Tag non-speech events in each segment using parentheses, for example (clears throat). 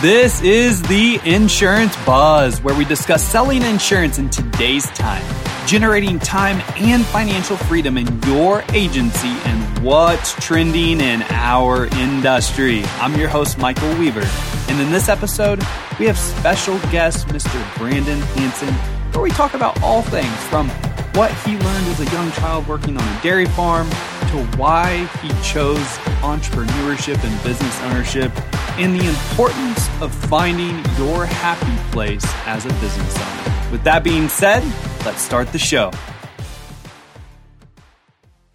This is the Insurance Buzz, where we discuss selling insurance in today's time, generating time and financial freedom in your agency, and what's trending in our industry. I'm your host, Michael Weaver, and in this episode, we have special guest Mr. Brandon Hanson, where we talk about all things from what he learned as a young child working on a dairy farm to why he chose entrepreneurship and business ownership and the importance of finding your happy place as a business owner. With that being said, let's start the show.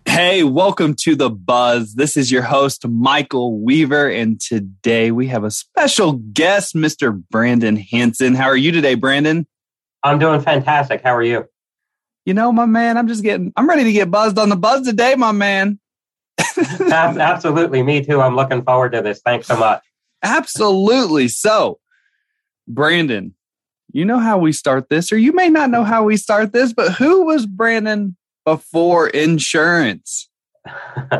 Hey, welcome to the Buzz. This is your host, Michael Weaver, and today we have a special guest, Mr. Brandon Hanson. How are you today, Brandon? I'm doing fantastic. How are you? You know, my man, I'm just getting, I'm ready to get buzzed on the buzz today, my man. Absolutely. Me too. I'm looking forward to this. Thanks so much. Absolutely. So, Brandon, you know how we start this, or you may not know how we start this, but who was Brandon before insurance? (laughs)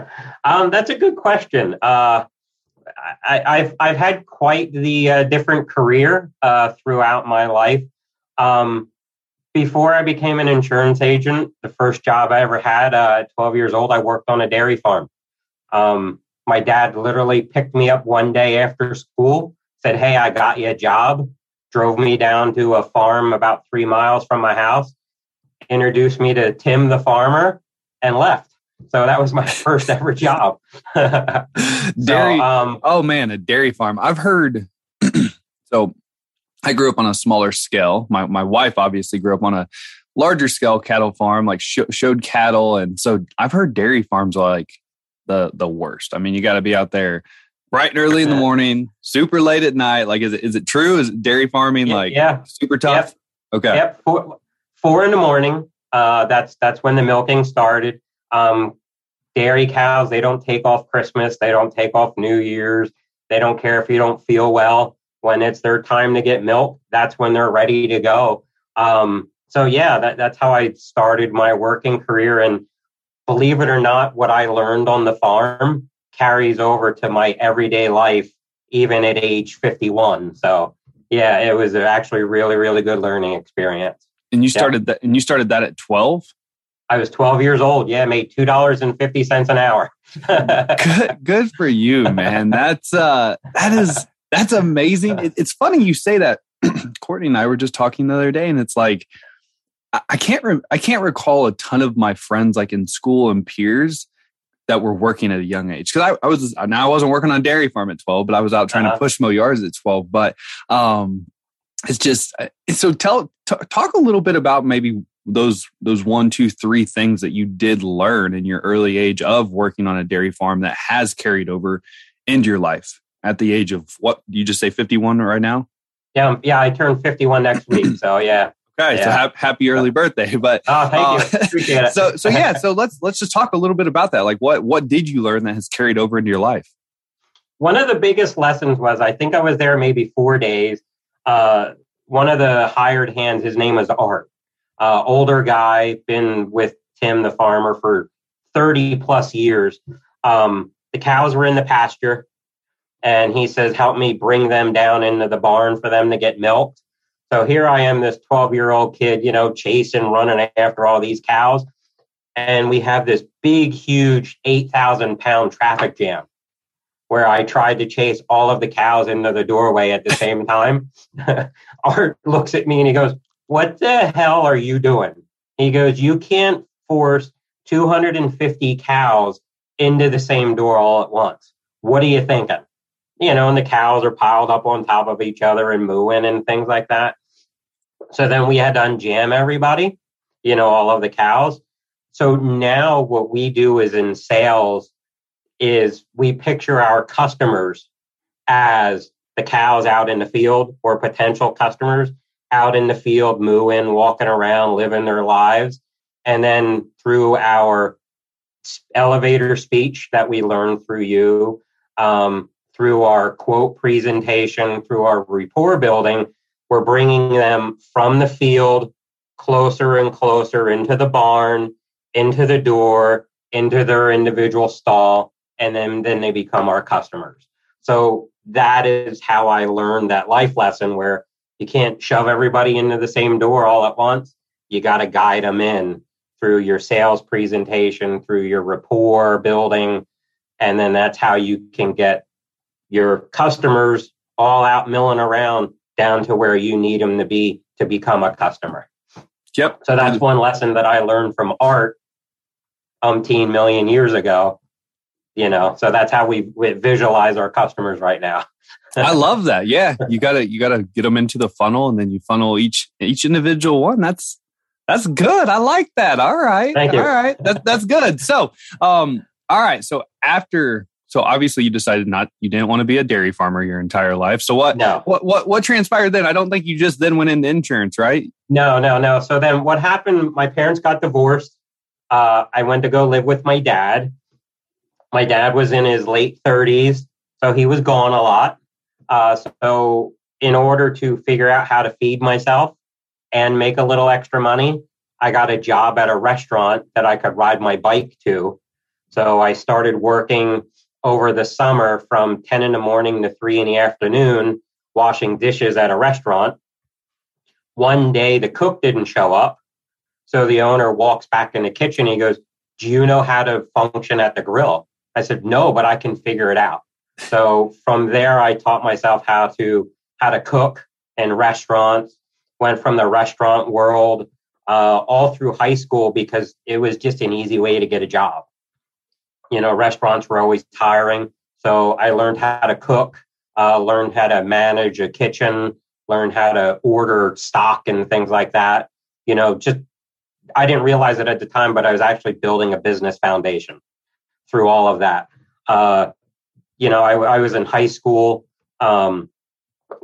um, that's a good question. Uh, I, have I've had quite the uh, different career uh, throughout my life. Um, before I became an insurance agent, the first job I ever had uh, at 12 years old, I worked on a dairy farm. Um, my dad literally picked me up one day after school, said, Hey, I got you a job, drove me down to a farm about three miles from my house, introduced me to Tim the farmer, and left. So that was my (laughs) first ever job. (laughs) dairy. So, um, oh man, a dairy farm. I've heard. (clears throat) so I grew up on a smaller scale. My my wife obviously grew up on a larger scale cattle farm, like sh- showed cattle, and so I've heard dairy farms are like the the worst. I mean, you got to be out there bright and early in the (laughs) morning, super late at night. Like, is it is it true? Is dairy farming like yeah. super tough? Yep. Okay. Yep. Four, four in the morning. Uh, that's that's when the milking started. Um, dairy cows they don't take off Christmas. They don't take off New Year's. They don't care if you don't feel well when it's their time to get milk, that's when they're ready to go. Um, so yeah, that, that's how I started my working career. And believe it or not, what I learned on the farm carries over to my everyday life, even at age 51. So yeah, it was actually really, really good learning experience. And you started yeah. that, and you started that at 12? I was 12 years old. Yeah, made two dollars and fifty cents an hour. (laughs) good, good for you, man. That's uh, that is that's amazing. It, it's funny you say that. (clears throat) Courtney and I were just talking the other day, and it's like I, I can't re- I can't recall a ton of my friends like in school and peers that were working at a young age because I, I, was now I wasn't working on dairy farm at 12 but I was out trying uh-huh. to push mow yards at 12 but um it's just uh, so tell t- talk a little bit about maybe those those one two three things that you did learn in your early age of working on a dairy farm that has carried over into your life at the age of what you just say 51 right now? Yeah, um, yeah, I turned 51 next week. So yeah. Okay, yeah. so ha- happy early birthday! (laughs) But oh, thank uh, you. Appreciate it. (laughs) so, so yeah, (laughs) so let's let's just talk a little bit about that. Like, what what did you learn that has carried over into your life? One of the biggest lessons was I think I was there maybe four days. Uh, one of the hired hands, his name was Art, uh, older guy, been with Tim the farmer for thirty plus years. Um, the cows were in the pasture and he says, Help me bring them down into the barn for them to get milked. So here I am, this 12 year old kid, you know, chasing, running after all these cows. And we have this big, huge 8,000 pound traffic jam where I tried to chase all of the cows into the doorway at the (laughs) same time. (laughs) Art looks at me and he goes, What the hell are you doing? He goes, You can't force 250 cows into the same door all at once. What are you thinking? You know, and the cows are piled up on top of each other and mooing and things like that. So then we had to unjam everybody, you know, all of the cows. So now what we do is in sales is we picture our customers as the cows out in the field or potential customers out in the field, mooing, walking around, living their lives. And then through our elevator speech that we learn through you, um, through our quote presentation, through our rapport building, we're bringing them from the field closer and closer into the barn, into the door, into their individual stall, and then, then they become our customers. So that is how I learned that life lesson where you can't shove everybody into the same door all at once. You got to guide them in through your sales presentation, through your rapport building. And then that's how you can get your customers all out milling around down to where you need them to be to become a customer. Yep. So that's one lesson that I learned from art umpteen million years ago. You know, so that's how we, we visualize our customers right now. (laughs) I love that. Yeah, you gotta you gotta get them into the funnel, and then you funnel each each individual one. That's that's good. I like that. All right. Thank you. All right. That, that's good. So, um, all right. So after, so obviously you decided not, you didn't want to be a dairy farmer your entire life. So what, no. what, what, what transpired then? I don't think you just then went into insurance, right? No, no, no. So then what happened? My parents got divorced. Uh, I went to go live with my dad. My dad was in his late 30s, so he was gone a lot. Uh, so in order to figure out how to feed myself, and make a little extra money, I got a job at a restaurant that I could ride my bike to. So I started working over the summer from 10 in the morning to 3 in the afternoon, washing dishes at a restaurant. One day the cook didn't show up. So the owner walks back in the kitchen. He goes, Do you know how to function at the grill? I said, No, but I can figure it out. So from there, I taught myself how to how to cook in restaurants, went from the restaurant world uh, all through high school because it was just an easy way to get a job. You know, restaurants were always tiring. So I learned how to cook, uh, learned how to manage a kitchen, learned how to order stock and things like that. You know, just I didn't realize it at the time, but I was actually building a business foundation through all of that. Uh, you know, I, I, was in high school, um,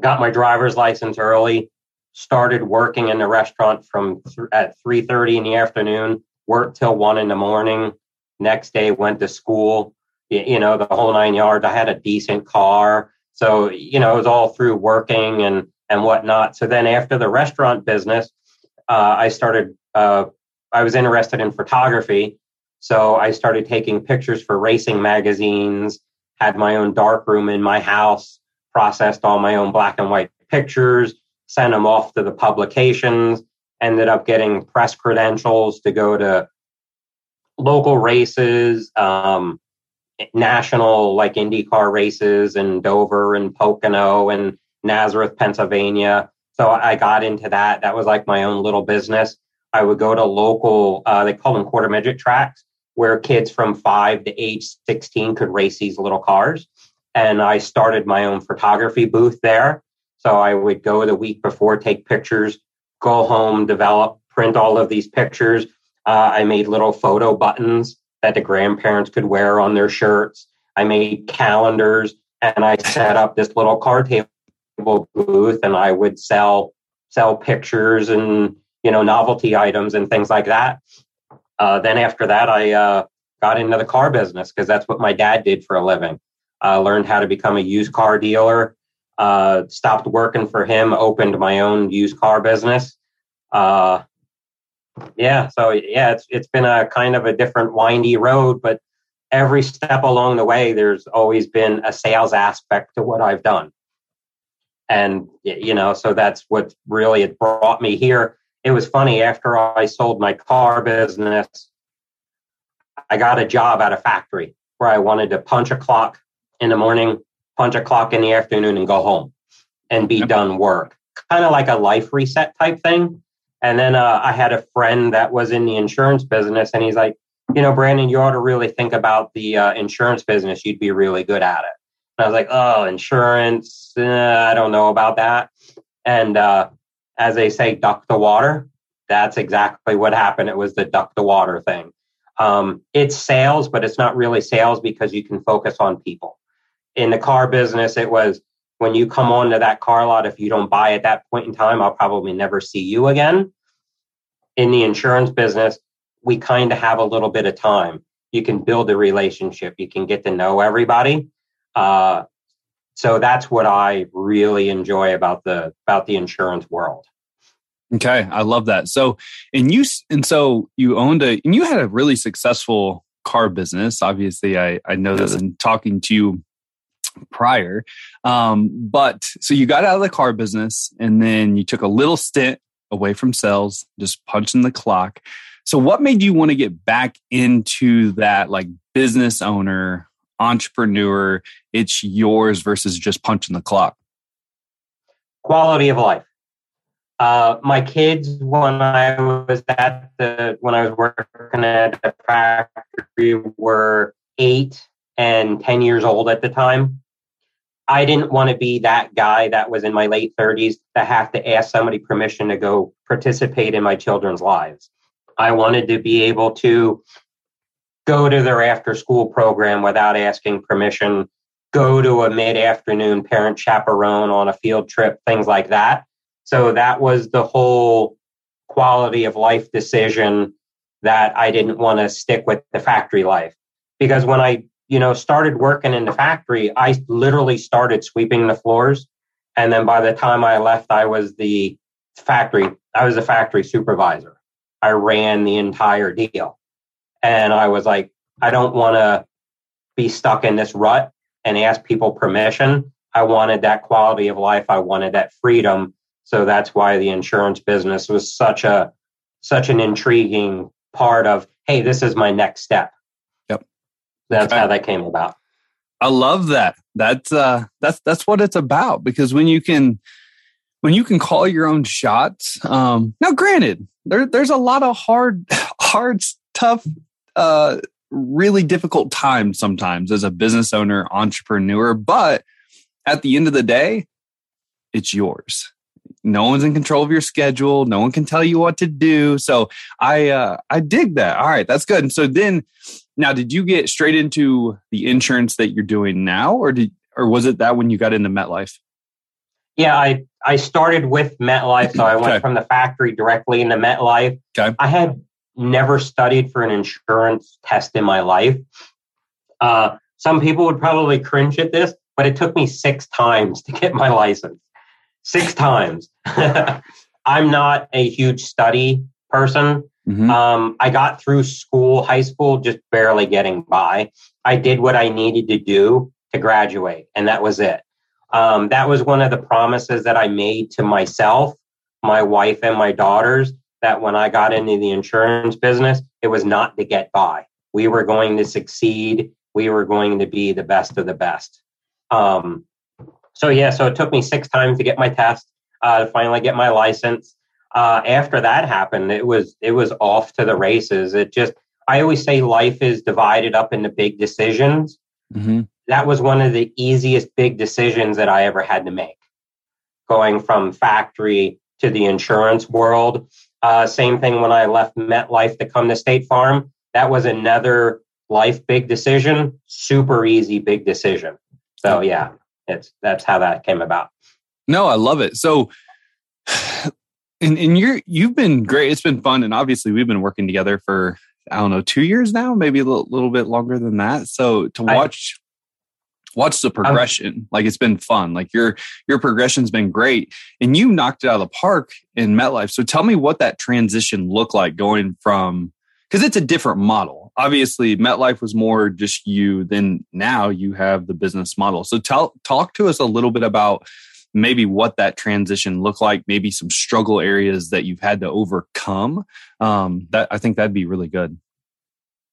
got my driver's license early, started working in the restaurant from th- at 3.30 in the afternoon worked till 1 in the morning next day went to school you know the whole nine yards. I had a decent car. So you know it was all through working and and whatnot. So then after the restaurant business uh, i started uh, i was interested in photography. So i started taking pictures for racing magazines had my own dark room in my house processed all my own black and white pictures sent them off to the publications, ended up getting press credentials to go to local races, um, national like IndyCar races in Dover and Pocono and Nazareth, Pennsylvania. So I got into that. That was like my own little business. I would go to local, uh, they call them quarter midget tracks, where kids from five to age 16 could race these little cars. And I started my own photography booth there. So I would go the week before, take pictures, go home, develop, print all of these pictures. Uh, I made little photo buttons that the grandparents could wear on their shirts. I made calendars and I set up this little card table booth and I would sell sell pictures and you know novelty items and things like that. Uh, then after that, I uh, got into the car business because that's what my dad did for a living. I learned how to become a used car dealer uh, stopped working for him, opened my own used car business. Uh, yeah, so yeah, it's it's been a kind of a different windy road, but every step along the way, there's always been a sales aspect to what I've done, and you know, so that's what really it brought me here. It was funny after I sold my car business, I got a job at a factory where I wanted to punch a clock in the morning, punch a clock in the afternoon and go home and be done work. Kind of like a life reset type thing. And then uh, I had a friend that was in the insurance business, and he's like, you know, Brandon, you ought to really think about the uh, insurance business. You'd be really good at it. And I was like, oh, insurance, uh, I don't know about that. And uh, as they say, duck the water. That's exactly what happened. It was the duck the water thing. Um, it's sales, but it's not really sales because you can focus on people in the car business, it was when you come onto that car lot, if you don't buy at that point in time, I'll probably never see you again. In the insurance business, we kind of have a little bit of time. You can build a relationship, you can get to know everybody. Uh, so that's what I really enjoy about the about the insurance world. Okay, I love that. So, and you and so you owned a and you had a really successful car business. Obviously, I I know this in talking to you prior. Um, but so you got out of the car business and then you took a little stint away from sales, just punching the clock. So what made you want to get back into that like business owner, entrepreneur, it's yours versus just punching the clock? Quality of life. Uh, my kids, when I was at the when I was working at the factory, were eight and ten years old at the time. I didn't want to be that guy that was in my late 30s to have to ask somebody permission to go participate in my children's lives. I wanted to be able to go to their after school program without asking permission, go to a mid afternoon parent chaperone on a field trip, things like that. So that was the whole quality of life decision that I didn't want to stick with the factory life. Because when I, you know, started working in the factory, I literally started sweeping the floors. And then by the time I left, I was the factory, I was a factory supervisor. I ran the entire deal. And I was like, I don't want to be stuck in this rut and ask people permission. I wanted that quality of life. I wanted that freedom. So that's why the insurance business was such a such an intriguing part of, hey, this is my next step. That's how that came about. I love that. That's uh that's that's what it's about because when you can when you can call your own shots, um now granted, there there's a lot of hard (laughs) hard tough uh really difficult times sometimes as a business owner, entrepreneur, but at the end of the day, it's yours. No one's in control of your schedule. No one can tell you what to do. So i uh i dig that. All right that's good. And so then now did you get straight into the insurance that you're doing now or did or was it that when you got into metlife yeah i i started with metlife so i went okay. from the factory directly into metlife okay. i had never studied for an insurance test in my life uh some people would probably cringe at this but it took me six times to get my license six times. (laughs) I'm not a huge study person. Mm-hmm. Um, I got through school, high school, just barely getting by. I did what I needed to do to graduate, and that was it. Um, that was one of the promises that I made to myself, my wife, and my daughters that when I got into the insurance business, it was not to get by. We were going to succeed. We were going to be the best of the best. Um, so yeah, so it took me six times to get my test, uh, to finally get my license. Uh, after that happened, it was it was off to the races. It just I always say life is divided up into big decisions. Mm-hmm. That was one of the easiest big decisions that I ever had to make, going from factory to the insurance world. Uh, same thing when I left MetLife to come to State Farm. That was another life big decision, super easy big decision. So yeah, it's that's how that came about. No, I love it. So and, and you're you've been great. It's been fun. And obviously we've been working together for I don't know, two years now, maybe a little, little bit longer than that. So to watch I, watch the progression, um, like it's been fun. Like your your progression's been great. And you knocked it out of the park in MetLife. So tell me what that transition looked like going from because it's a different model. Obviously, MetLife was more just you. Then now you have the business model. So tell talk to us a little bit about maybe what that transition looked like. Maybe some struggle areas that you've had to overcome. Um, that I think that'd be really good.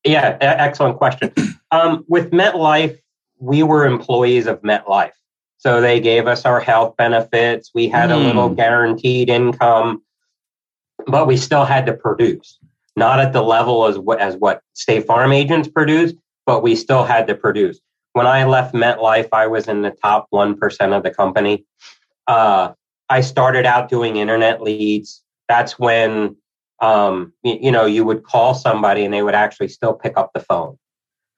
Yeah, excellent question. (clears throat) Um, with MetLife, we were employees of MetLife. So they gave us our health benefits. We had mm. a little hmm. guaranteed income, but we still had to produce not at the level as what as what State Farm agents produce, but we still had to produce. When I left MetLife, I was in the top one percent of the company. Uh, I started out doing internet leads. That's when um, you, you know you would call somebody and they would actually still pick up the phone,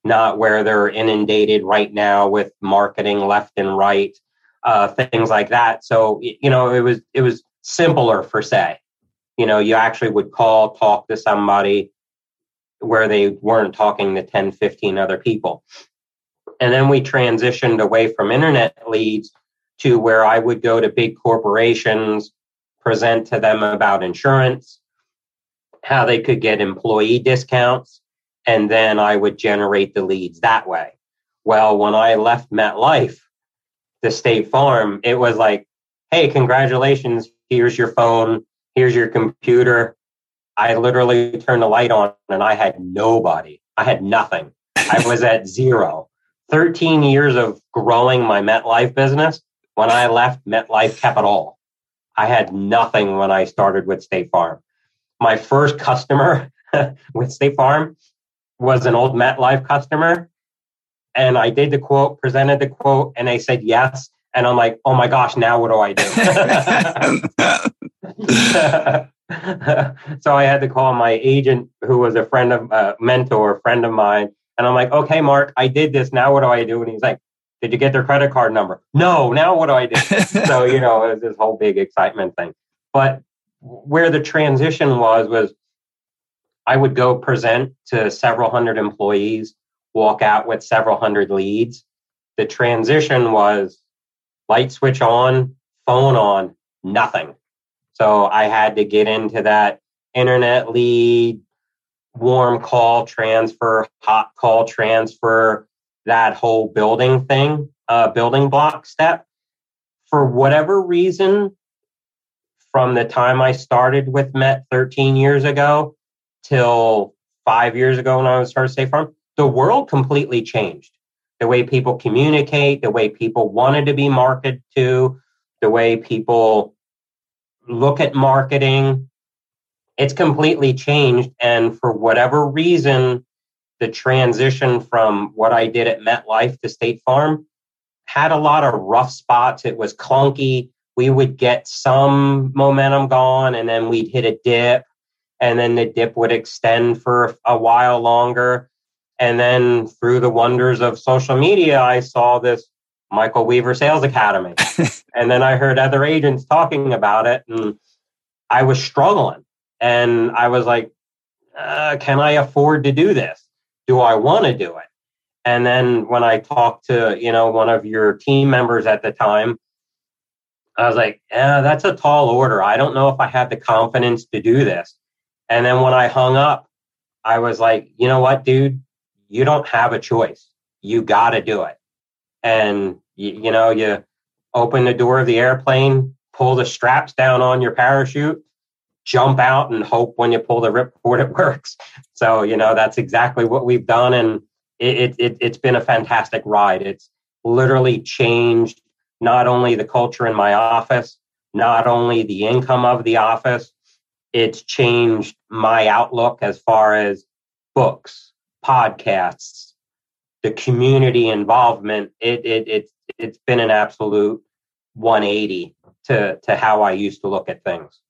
not where they're inundated right now with marketing left and right, uh, things like that. So you know it was it was simpler for say you know, you actually would call, talk to somebody where they weren't talking to 10, 15 other people. And then we transitioned away from internet leads to where I would go to big corporations, present to them about insurance, how they could get employee discounts, and then I would generate the leads that way. Well, when I left MetLife, the State Farm, it was like, hey, congratulations, here's your phone, here's your computer. I literally turned the light on and I had nobody. I had nothing. I was at zero. 13 years of growing my MetLife business. When I left, MetLife kept it all. I had nothing when I started with State Farm. My first customer (laughs) with State Farm was an old MetLife customer. And I did the quote, presented the quote, and they said yes. And I'm like, oh my gosh, now what do I do? (laughs) (laughs) so I had to call my agent, who was a friend of uh, mentor, friend of mine, and I'm like, okay, Mark, I did this. Now what do I do? And he's like, did you get their credit card number? No. Now what do I do? (laughs) so you know, it was this whole big excitement thing. But where the transition was was I would go present to several hundred employees, walk out with several hundred leads. The transition was light switch on, phone on, nothing. So I had to get into that internet lead, warm call transfer, hot call transfer, that whole building thing, uh, building block step. For whatever reason, from the time I started with Met 13 years ago till five years ago when I was started State Farm, the world completely changed. The way people communicate, the way people wanted to be marketed to, the way people look at marketing, it's completely changed. And for whatever reason, the transition from what I did at MetLife to State Farm had a lot of rough spots. It was clunky. We would get some momentum going and then we'd hit a dip and then the dip would extend for a while longer. And then through the wonders of social media, I saw this Michael Weaver Sales Academy. (laughs) and then I heard other agents talking about it and I was struggling. And I was like, uh, can I afford to do this? Do I want to do it? And then when I talked to, you know, one of your team members at the time, I was like, yeah, that's a tall order. I don't know if I have the confidence to do this. And then when I hung up, I was like, you know what, dude? You don't have a choice. You got to do it. And, you, you know, you open the door of the airplane, pull the straps down on your parachute, jump out and hope when you pull the ripcord it (laughs) works. So, you know, that's exactly what we've done. And it, it, it's been a fantastic ride. It's literally changed not only the culture in my office, not only the income of the office, it's changed my outlook as far as books, podcasts, the community involvement. It, it, it, it's been an absolute 180 to, to how I used to look at things.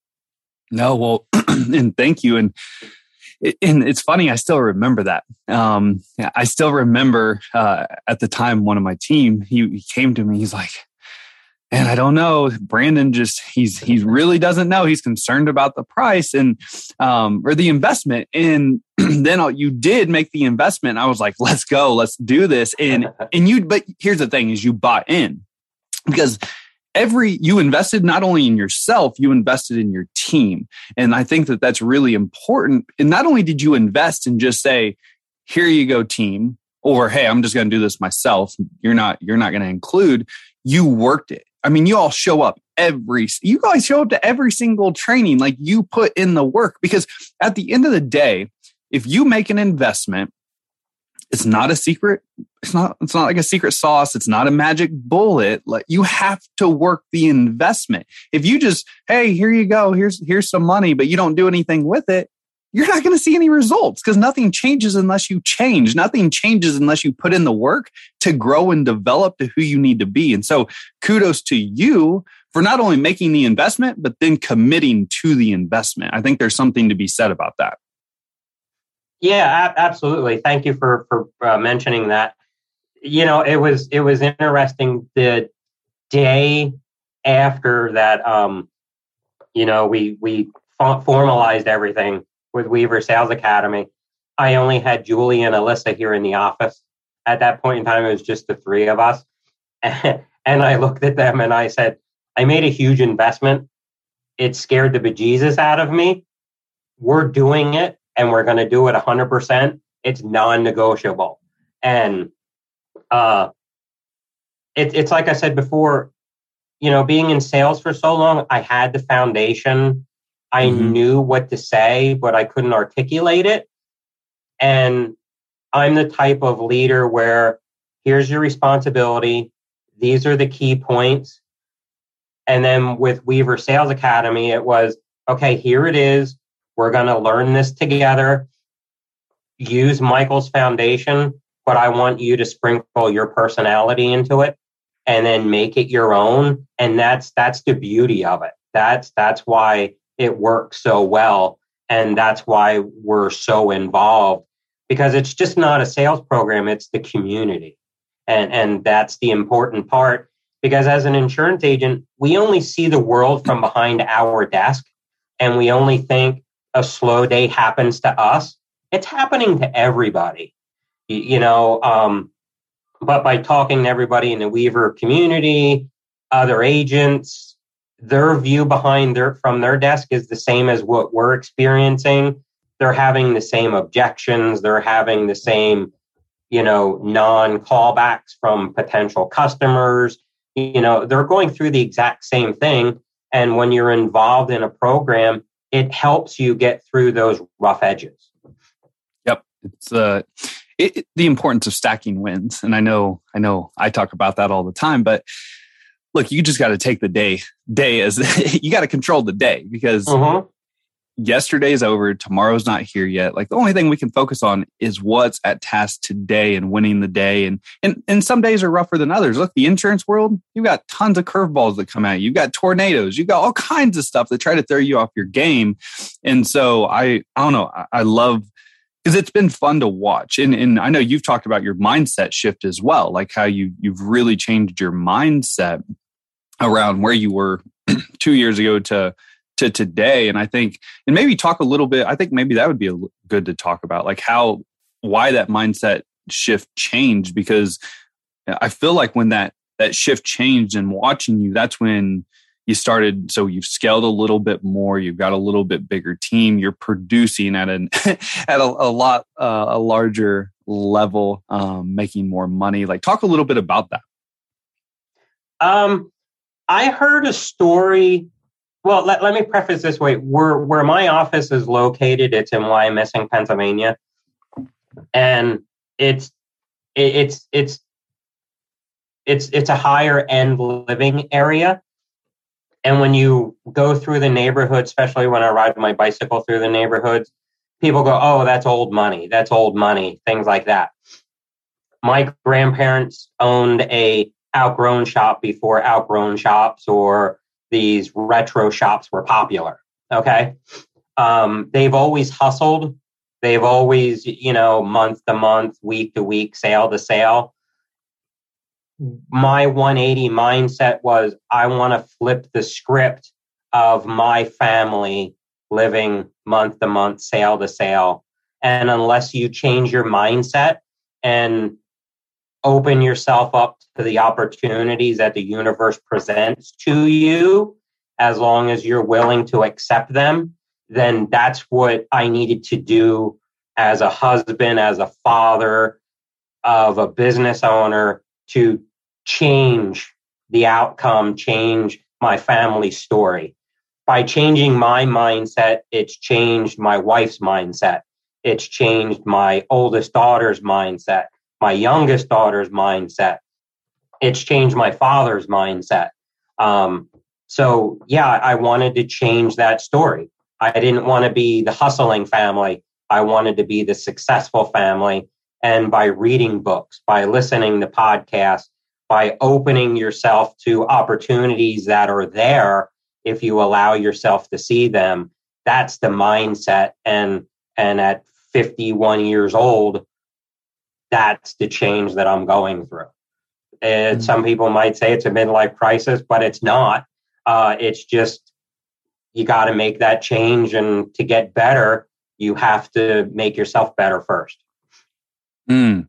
No, well, (clears throat) and thank you. And and it's funny, I still remember that. Um, I still remember uh, at the time, one of my team, he, he came to me. He's like, and I don't know, Brandon just he's he really doesn't know. He's concerned about the price and um, or the investment. And (clears throat) then you did make the investment. I was like, let's go, let's do this. And (laughs) and you, but here's the thing: is you bought in because every you invested not only in yourself you invested in your team. And i think that that's really important. And not only did you invest and just say here you go team or hey i'm just going to do this myself. You're not you're not going to include. You worked it. I mean you all show up every you guys show up to every single training. Like you put in the work. Because at the end of the day if you make an investment it's not a secret it's not it's not like a secret sauce it's not a magic bullet like you have to work the investment. If you just hey here you go here's here's some money but you don't do anything with it you're not going to see any results because nothing changes unless you change. Nothing changes unless you put in the work to grow and develop to who you need to be. And so kudos to you for not only making the investment but then committing to the investment. I think there's something to be said about that yeah, absolutely. Thank you for for uh, mentioning that. You know, it was it was interesting the day after that. Um, you know, we we formalized everything with Weaver Sales Academy. I only had Julie and Alyssa here in the office. At that point in time, it was just the three of us. (laughs) and I looked at them and I said, I made a huge investment. It scared the bejesus out of me. We're doing it and we're going to do it 100%, it's non negotiable. And uh, it, it's like I said before, you know, being in sales for so long, I had the foundation. I mm-hmm. knew what to say, but I couldn't articulate it. And I'm the type of leader where here's your responsibility. These are the key points. And then with Weaver Sales Academy, it was okay, here it is. We're going to learn this together. Use Michael's foundation, but I want you to sprinkle your personality into it and then make it your own. And that's that's the beauty of it. That's that's why it works so well. And that's why we're so involved because it's just not a sales program, it's the community. And, and that's the important part because as an insurance agent, we only see the world from behind our desk and we only think a slow day happens to us. It's happening to everybody, you, know. Um, but by talking to everybody in the Weaver community, other agents, their view behind their from their desk is the same as what we're experiencing. They're having the same objections. They're having the same, you know, non callbacks from potential customers. You know, they're going through the exact same thing. And when you're involved in a program, it helps you get through those rough edges. Yep. It's uh it, it, the importance of stacking wins. And I know, I know I talk about that all the time, but look, you just got to take the day, day as (laughs) you got to control the day because uh-huh yesterday's over, tomorrow's not here yet. Like the only thing we can focus on is what's at task today and winning the day. And and and some days are rougher than others. Look, the insurance world, you've got tons of curveballs that come at you. You've got tornadoes, you've got all kinds of stuff that try to throw you off your game. And so I I don't know, I, I love because it's been fun to watch. And and I know you've talked about your mindset shift as well, like how you you've really changed your mindset around where you were (clears throat) two years ago to to today. And I think, and maybe talk a little bit, I think maybe that would be a, good to talk about, like how, why that mindset shift changed. Because I feel like when that, that shift changed and watching you, that's when you started. So you've scaled a little bit more. You've got a little bit bigger team. You're producing at an, (laughs) at a, a lot, uh, a larger level, um, making more money. Like talk a little bit about that. Um, I heard a story well, let, let me preface this way. Where where my office is located, it's in Wyomissing, Pennsylvania, and it's it, it's it's it's it's a higher end living area. And when you go through the neighborhood, especially when I ride my bicycle through the neighborhoods, people go, "Oh, that's old money. That's old money." Things like that. My grandparents owned a outgrown shop before outgrown shops or these retro shops were popular. Okay. Um, they've always hustled. They've always, you know, month to month, week to week, sale to sale. My 180 mindset was I want to flip the script of my family living month to month, sale to sale. And unless you change your mindset and open yourself up to the opportunities that the universe presents to you, as long as you're willing to accept them, then that's what I needed to do as a husband, as a father, of a business owner to change the outcome, change my family story. By changing my mindset, it's changed my wife's mindset. It's changed my oldest daughter's mindset my youngest daughter's mindset. It's changed my father's mindset. Um, so, yeah, I wanted to change that story. I didn't want to be the hustling family. I wanted to be the successful family. And by reading books, by listening to podcasts, by opening yourself to opportunities that are there, if you allow yourself to see them, that's the mindset. And and at 51 years old, that's the change that I'm going through. And mm-hmm. some people might say it's a midlife crisis, but it's not. Uh, it's just you got to make that change, and to get better, you have to make yourself better first. Mm,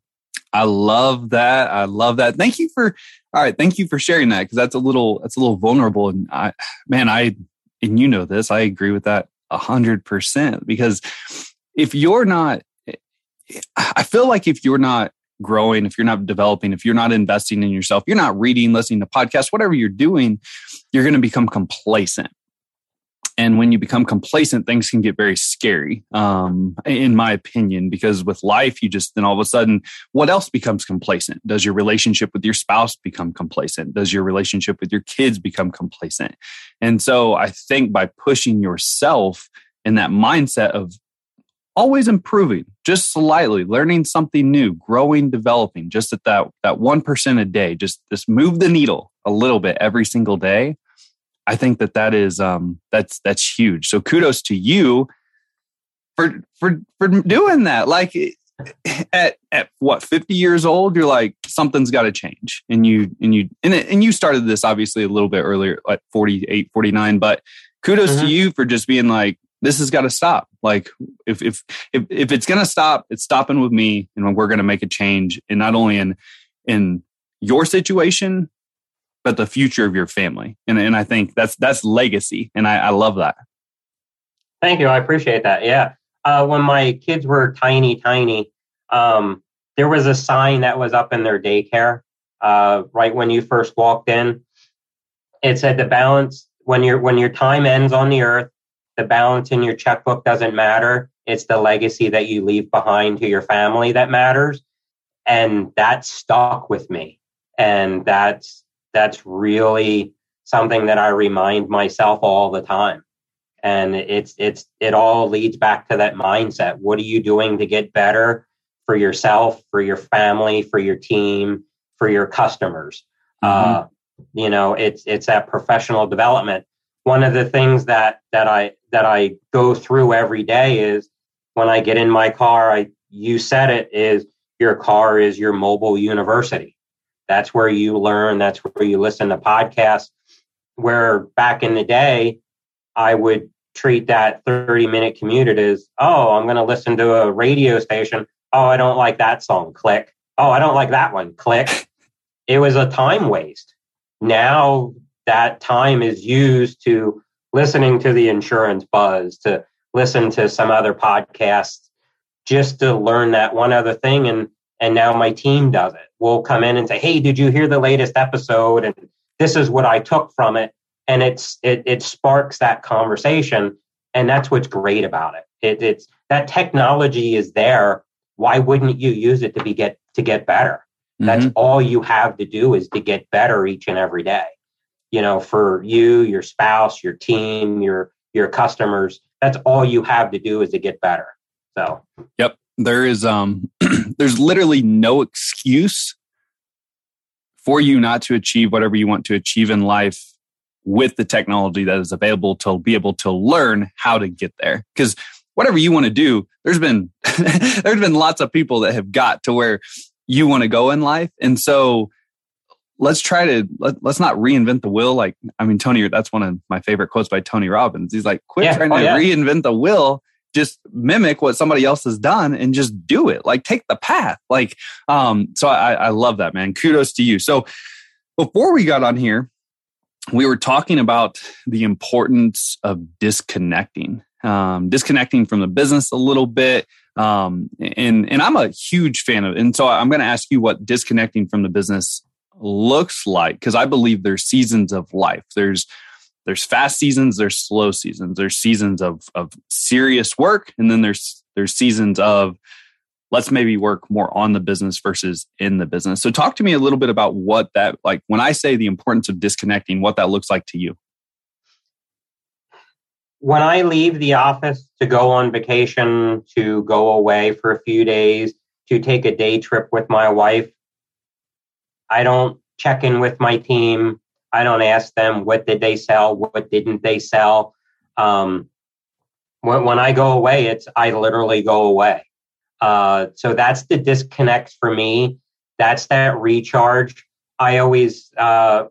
I love that. I love that. Thank you for all right. Thank you for sharing that because that's a little that's a little vulnerable. And I, man, I and you know this. I agree with that a hundred percent because if you're not I feel like if you're not growing, if you're not developing, if you're not investing in yourself, you're not reading, listening to podcasts, whatever you're doing, you're going to become complacent. And when you become complacent, things can get very scary, um, in my opinion, because with life, you just then all of a sudden, what else becomes complacent? Does your relationship with your spouse become complacent? Does your relationship with your kids become complacent? And so I think by pushing yourself in that mindset of always improving just slightly learning something new growing developing just at that that 1% a day just just move the needle a little bit every single day. I think that that is um that's that's huge. So kudos to you for for for doing that. Like at at what 50 years old you're like something's got to change. And you and you and, it, and you started this obviously a little bit earlier like 48 49 but kudos mm-hmm. to you for just being like this has got to stop. Like if if if, if it's going to stop, it's stopping with me, and we're going to make a change, and not only in in your situation, but the future of your family. And and I think that's that's legacy, and I, I love that. Thank you. I appreciate that. Yeah. Uh, when my kids were tiny, tiny, um, there was a sign that was up in their daycare uh, right when you first walked in. It said the balance when your when your time ends on the earth, the balance in your checkbook doesn't matter. It's the legacy that you leave behind to your family that matters. And that stuck with me. And that's that's really something that I remind myself all the time. And it's it's it all leads back to that mindset. What are you doing to get better for yourself, for your family, for your team, for your customers? Mm-hmm. Uh, you know, it's it's that professional development one of the things that that I that I go through every day is when I get in my car, I you said it is your car is your mobile university. That's where you learn, that's where you listen to podcasts. Where back in the day, I would treat that 30 minute commute as, oh, I'm going to listen to a radio station. Oh, I don't like that song. Click. Oh, I don't like that one. Click. (laughs) It was a time waste. Now that time is used to listening to the insurance buzz, to listen to some other podcasts, just to learn that one other thing. And and now my team does it. We'll come in and say, "Hey, did you hear the latest episode?" And this is what I took from it. And it's it it sparks that conversation, and that's what's great about it. it it's that technology is there. Why wouldn't you use it to be get to get better? That's mm-hmm. all you have to do is to get better each and every day you know, for you, your spouse, your team, your your customers. That's all you have to do is to get better. So, yep, there is um (clears throat) there's literally no excuse for you not to achieve whatever you want to achieve in life with the technology that is available to be able to learn how to get there because whatever you want to do there's been (laughs) there's been lots of people that have got to where you want to go in life and so let's try to let, us not reinvent the wheel like i mean tony that's one of my favorite quotes by tony robbins. He's like quit yeah. trying oh, to yeah. reinvent the wheel. Just mimic what somebody else has done and just do it. Like take the path. Like um so i i love that man. Kudos to you. So before we got on here we were talking about the importance of disconnecting um, disconnecting from the business a little bit um, and and i'm a huge fan of and so i'm going to ask you what disconnecting from the business looks like because I believe there's seasons of life. There's there's fast seasons, there's slow seasons, there's seasons of of serious work, and then there's there's seasons of let's maybe work more on the business versus in the business. So talk to me a little bit about what that like when I say the importance of disconnecting, what that looks like to you. When I leave the office to go on vacation, to go away for a few days, to take a day trip with my wife, I don't check in with my team. I don't ask them what did they sell, what didn't they sell. Um, when, when I go away, it's I literally go away. Uh, so that's the disconnect for me. That's that recharge. I always, uh,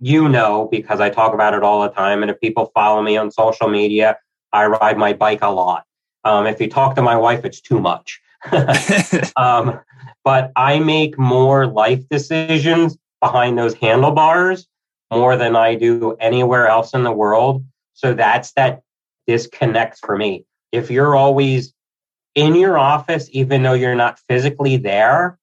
you know, because I talk about it all the time, and if people follow me on social media, I ride my bike a lot. Um, if you talk to my wife, it's too much. (laughs) um, but I make more life decisions behind those handlebars more than I do anywhere else in the world. So that's that disconnect for me. If you're always in your office, even though you're not physically there,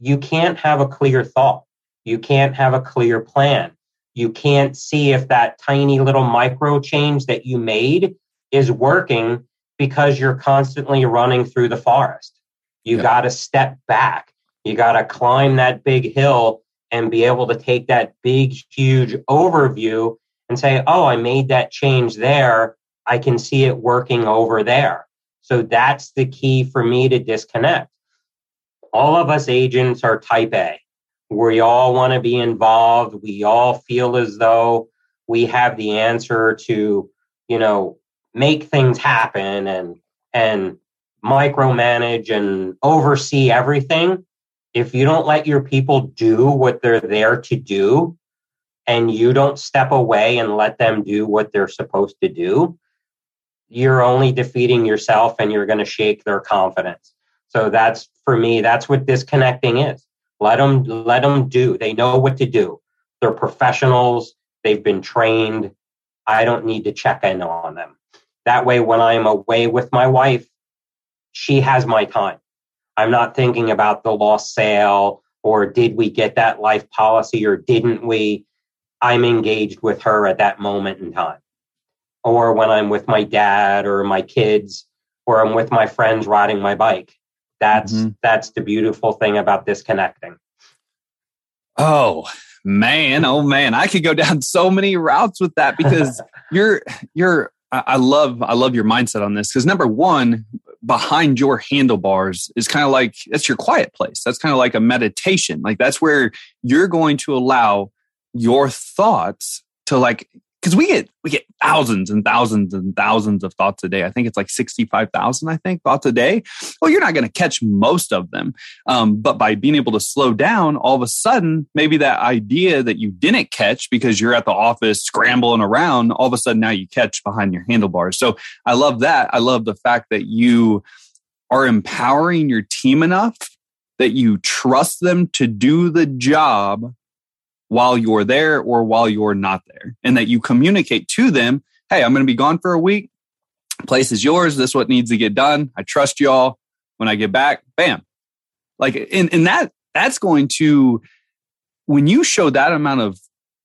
you can't have a clear thought. You can't have a clear plan. You can't see if that tiny little micro change that you made is working because you're constantly running through the forest. You got to step back. You got to climb that big hill and be able to take that big, huge overview and say, oh, I made that change there. I can see it working over there. So that's the key for me to disconnect. All of us agents are type A. We all want to be involved. We all feel as though we have the answer to, you know, make things happen and and micromanage and oversee everything. If you don't let your people do what they're there to do, and you don't step away and let them do what they're supposed to do, you're only defeating yourself and you're going to shake their confidence. So that's for me, that's what disconnecting is. Let them let them do. They know what to do. They're professionals. They've been trained. I don't need to check in on them. That way, when I'm away with my wife, she has my time. I'm not thinking about the lost sale or did we get that life policy or didn't we? I'm engaged with her at that moment in time. Or when I'm with my dad or my kids, or I'm with my friends riding my bike. That's mm-hmm. that's the beautiful thing about disconnecting. Oh man, oh man, I could go down so many routes with that because (laughs) you're you're I love I love your mindset on this because number one, behind your handlebars is kind of like that's your quiet place. That's kind of like a meditation. Like that's where you're going to allow your thoughts to like because we get we get thousands and thousands and thousands of thoughts a day. I think it's like sixty five thousand. I think thoughts a day. Well, you're not going to catch most of them, um, but by being able to slow down, all of a sudden, maybe that idea that you didn't catch because you're at the office scrambling around, all of a sudden now you catch behind your handlebars. So I love that. I love the fact that you are empowering your team enough that you trust them to do the job while you're there or while you're not there. And that you communicate to them, hey, I'm going to be gone for a week. Place is yours. This is what needs to get done. I trust y'all. When I get back, bam. Like, and, and that, that's going to, when you show that amount of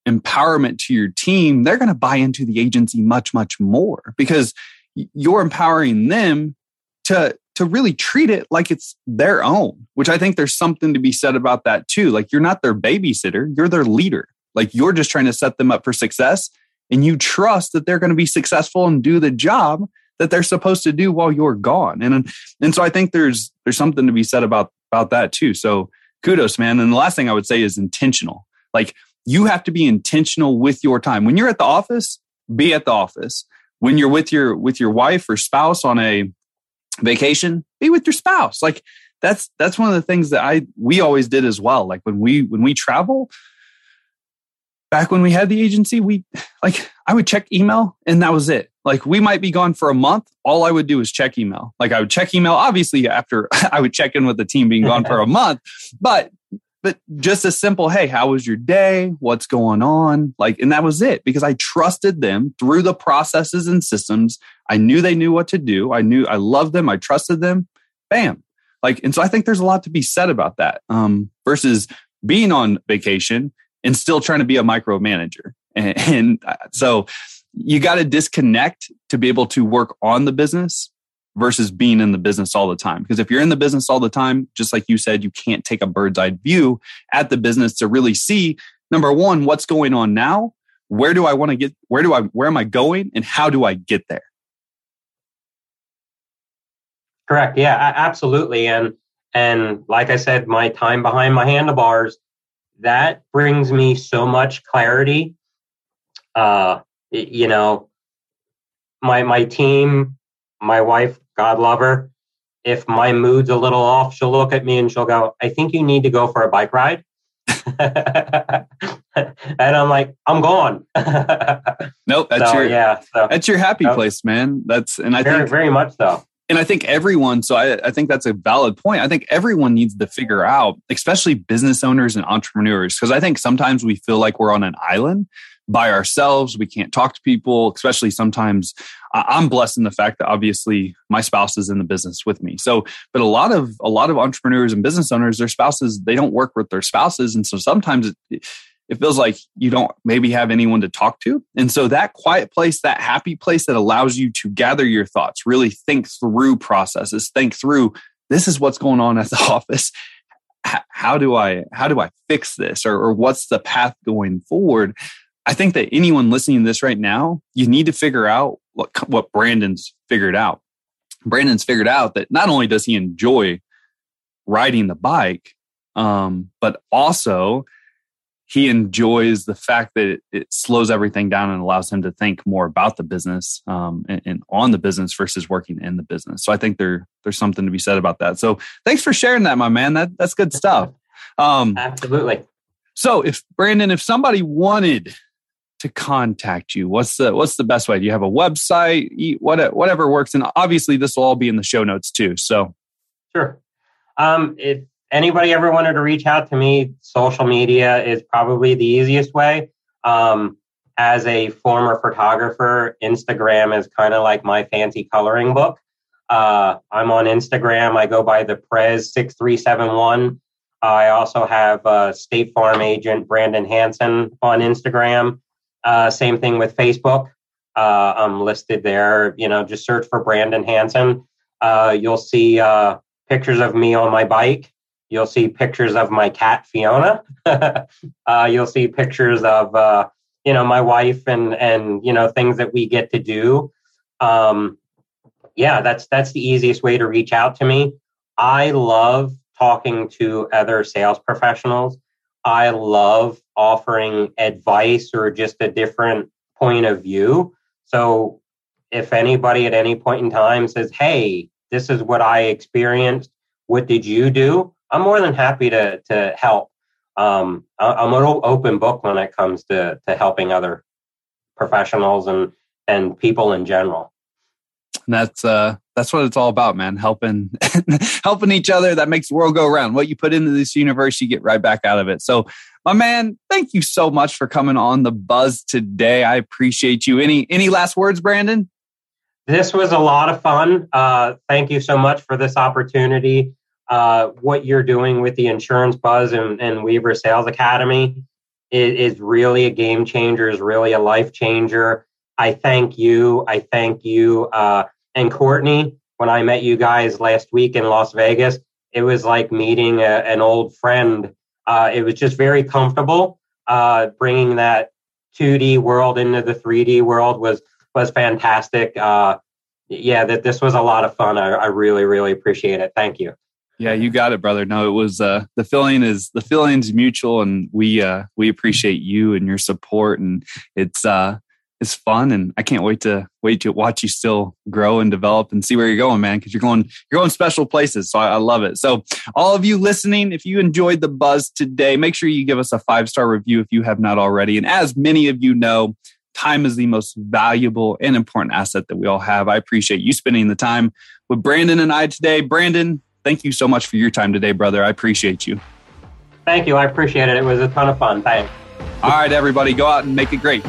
empowerment to your team, they're going to buy into the agency much, much more because you're empowering them to to really treat it like it's their own, which I think there's something to be said about that too. Like you're not their babysitter, you're their leader. Like you're just trying to set them up for success and you trust that they're going to be successful and do the job that they're supposed to do while you're gone. And and so I think there's there's something to be said about about that too. So kudos, man. And the last thing I would say is intentional. Like you have to be intentional with your time. When you're at the office, be at the office. When you're with your with your wife or spouse on a vacation, be with your spouse. Like that's that's one of the things that I we always did as well. Like when we when we travel, back when we had the agency, we like I would check email and that was it. Like we might be gone for a month. All I would do is check email. Like I would check email, obviously after (laughs) I would check in with the team being gone for a (laughs) month, but but just a simple, hey, how was your day? What's going on? Like, and that was it because I trusted them through the processes and systems. I knew they knew what to do. I knew I loved them. I trusted them. Bam. Like, and so I think there's a lot to be said about that um, versus being on vacation and still trying to be a micromanager. And, and uh, so you got to disconnect to be able to work on the business versus being in the business all the time. Because if you're in the business all the time, just like you said, you can't take a bird's eye view at the business to really see number one, what's going on now? Where do I want to get? Where do I, where am I going? And how do I get there? Correct. Yeah, absolutely. And, and like I said, my time behind my handlebars, that brings me so much clarity. Uh, you know, my, my team, my wife God love her. If my mood's a little off, she'll look at me and she'll go, I think you need to go for a bike ride. (laughs) and I'm like, I'm gone. (laughs) nope, that's so, your yeah. So, that's your happy place, man. That's and I very, think very much so. and I think everyone, so I, I, think that's a valid point. I think everyone needs to figure out, especially business owners and entrepreneurs, because I think sometimes we feel like we're on an island by ourselves. We can't talk to people, especially sometimes I'm blessed in the fact that obviously my spouse is in the business with me. So, but a lot of, a lot of entrepreneurs and business owners, their spouses, they don't work with their spouses. And so sometimes it, it feels like you don't maybe have anyone to talk to. And so that quiet place, that happy place that allows you to gather your thoughts, really think through processes, think through this is what's going on at the (laughs) office. How do I how do I fix this or, or what's the path going forward? I think that anyone listening to this right now, you need to figure out what what Brandon's figured out. Brandon's figured out that not only does he enjoy riding the bike, um, but also he enjoys the fact that it, it, slows everything down and allows him to think more about the business um, and, and, on the business versus working in the business. So I think there there's something to be said about that. So thanks for sharing that, my man. That that's good stuff. Um, Absolutely. So if Brandon, if somebody wanted to contact you, what's the what's the best way? Do you have a website? What whatever works, and obviously this will all be in the show notes too. So sure. Um, if anybody ever wanted to reach out to me, social media is probably the easiest way. Um, as a former photographer, Instagram is kind of like my fancy coloring book. Uh, I'm on Instagram. I go by the Prez six three seven one. I also have uh, State Farm agent Brandon Hanson on Instagram. Uh, same thing with Facebook. Uh, I'm listed there. You know, just search for Brandon Hanson. Uh, you'll see uh, pictures of me on my bike. You'll see pictures of my cat Fiona. (laughs) uh, you'll see pictures of uh, you know my wife and and you know things that we get to do. Um, yeah, that's that's the easiest way to reach out to me. I love talking to other sales professionals. I love offering advice or just a different point of view. So if anybody at any point in time says, "Hey, this is what I experienced. What did you do?" I'm more than happy to to help. Um, I'm an open book when it comes to to helping other professionals and and people in general. And that's uh that's what it's all about, man. Helping (laughs) helping each other that makes the world go around. What you put into this universe, you get right back out of it. So, my man, thank you so much for coming on the buzz today. I appreciate you. Any any last words, Brandon? This was a lot of fun. Uh, thank you so much for this opportunity uh, what you're doing with the Insurance Buzz and, and Weaver Sales Academy is, is really a game changer, is really a life changer. I thank you. I thank you. Uh, and Courtney, when I met you guys last week in Las Vegas, it was like meeting a, an old friend. Uh, it was just very comfortable. Uh, bringing that 2D world into the 3D world was was fantastic. Uh, yeah, that this was a lot of fun. I, I really, really appreciate it. Thank you. Yeah, you got it, brother. No, it was uh, the feeling is the feeling's mutual, and we uh, we appreciate you and your support, and it's uh, it's fun, and I can't wait to wait to watch you still grow and develop and see where you're going, man. Because you're going you're going special places, so I, I love it. So, all of you listening, if you enjoyed the buzz today, make sure you give us a five star review if you have not already. And as many of you know, time is the most valuable and important asset that we all have. I appreciate you spending the time with Brandon and I today. Brandon, thank you so much for your time today, brother. I appreciate you. Thank you. I appreciate it. It was a ton of fun. Thanks. All right, everybody, go out and make it great.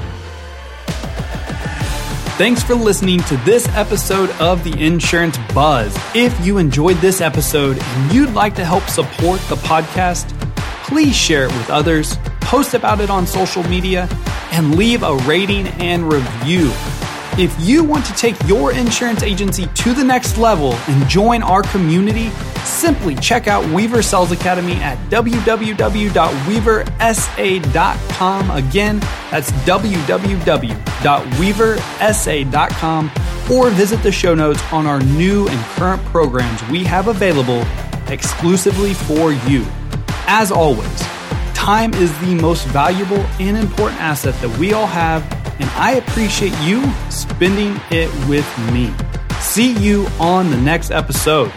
Thanks for listening to this episode of the Insurance Buzz. If you enjoyed this episode and you'd like to help support the podcast, please share it with others, post about it on social media, and leave a rating and review. If you want to take your insurance agency to the next level and join our community, simply check out Weaver Sales Academy at www.weaversa.com. Again, that's www.weaversa.com or visit the show notes on our new and current programs we have available exclusively for you. As always, time is the most valuable and important asset that we all have and I appreciate you spending it with me. See you on the next episode.